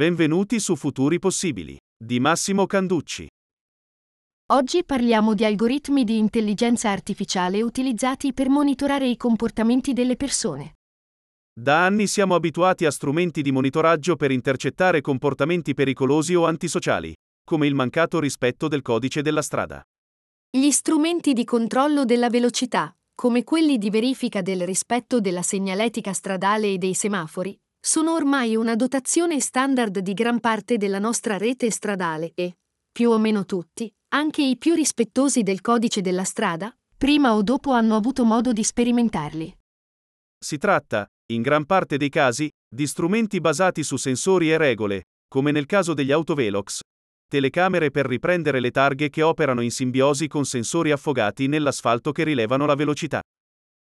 Benvenuti su Futuri Possibili di Massimo Canducci. Oggi parliamo di algoritmi di intelligenza artificiale utilizzati per monitorare i comportamenti delle persone. Da anni siamo abituati a strumenti di monitoraggio per intercettare comportamenti pericolosi o antisociali, come il mancato rispetto del codice della strada. Gli strumenti di controllo della velocità, come quelli di verifica del rispetto della segnaletica stradale e dei semafori, sono ormai una dotazione standard di gran parte della nostra rete stradale e, più o meno tutti, anche i più rispettosi del codice della strada, prima o dopo hanno avuto modo di sperimentarli. Si tratta, in gran parte dei casi, di strumenti basati su sensori e regole, come nel caso degli autovelox, telecamere per riprendere le targhe che operano in simbiosi con sensori affogati nell'asfalto che rilevano la velocità.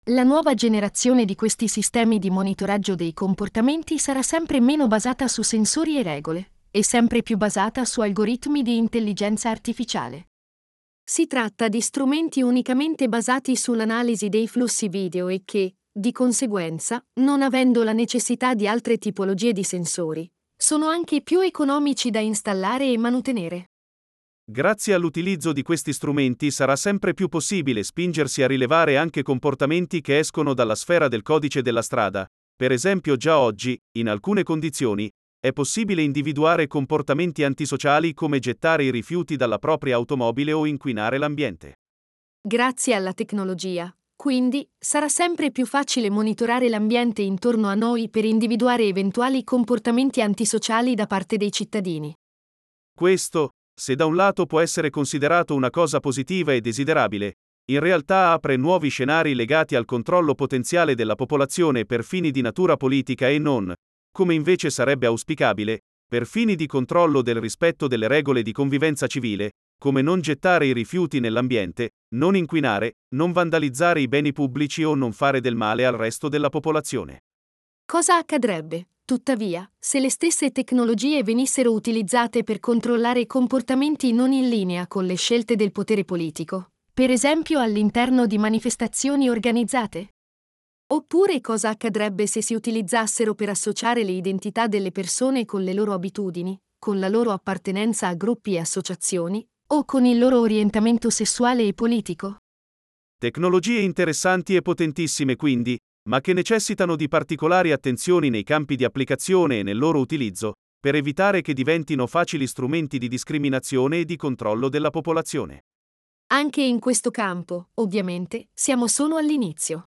La nuova generazione di questi sistemi di monitoraggio dei comportamenti sarà sempre meno basata su sensori e regole, e sempre più basata su algoritmi di intelligenza artificiale. Si tratta di strumenti unicamente basati sull'analisi dei flussi video e che, di conseguenza, non avendo la necessità di altre tipologie di sensori, sono anche più economici da installare e mantenere. Grazie all'utilizzo di questi strumenti sarà sempre più possibile spingersi a rilevare anche comportamenti che escono dalla sfera del codice della strada. Per esempio già oggi, in alcune condizioni, è possibile individuare comportamenti antisociali come gettare i rifiuti dalla propria automobile o inquinare l'ambiente. Grazie alla tecnologia, quindi, sarà sempre più facile monitorare l'ambiente intorno a noi per individuare eventuali comportamenti antisociali da parte dei cittadini. Questo, se da un lato può essere considerato una cosa positiva e desiderabile, in realtà apre nuovi scenari legati al controllo potenziale della popolazione per fini di natura politica e non, come invece sarebbe auspicabile, per fini di controllo del rispetto delle regole di convivenza civile, come non gettare i rifiuti nell'ambiente, non inquinare, non vandalizzare i beni pubblici o non fare del male al resto della popolazione. Cosa accadrebbe, tuttavia, se le stesse tecnologie venissero utilizzate per controllare comportamenti non in linea con le scelte del potere politico, per esempio all'interno di manifestazioni organizzate? Oppure cosa accadrebbe se si utilizzassero per associare le identità delle persone con le loro abitudini, con la loro appartenenza a gruppi e associazioni, o con il loro orientamento sessuale e politico? Tecnologie interessanti e potentissime quindi, ma che necessitano di particolari attenzioni nei campi di applicazione e nel loro utilizzo, per evitare che diventino facili strumenti di discriminazione e di controllo della popolazione. Anche in questo campo, ovviamente, siamo solo all'inizio.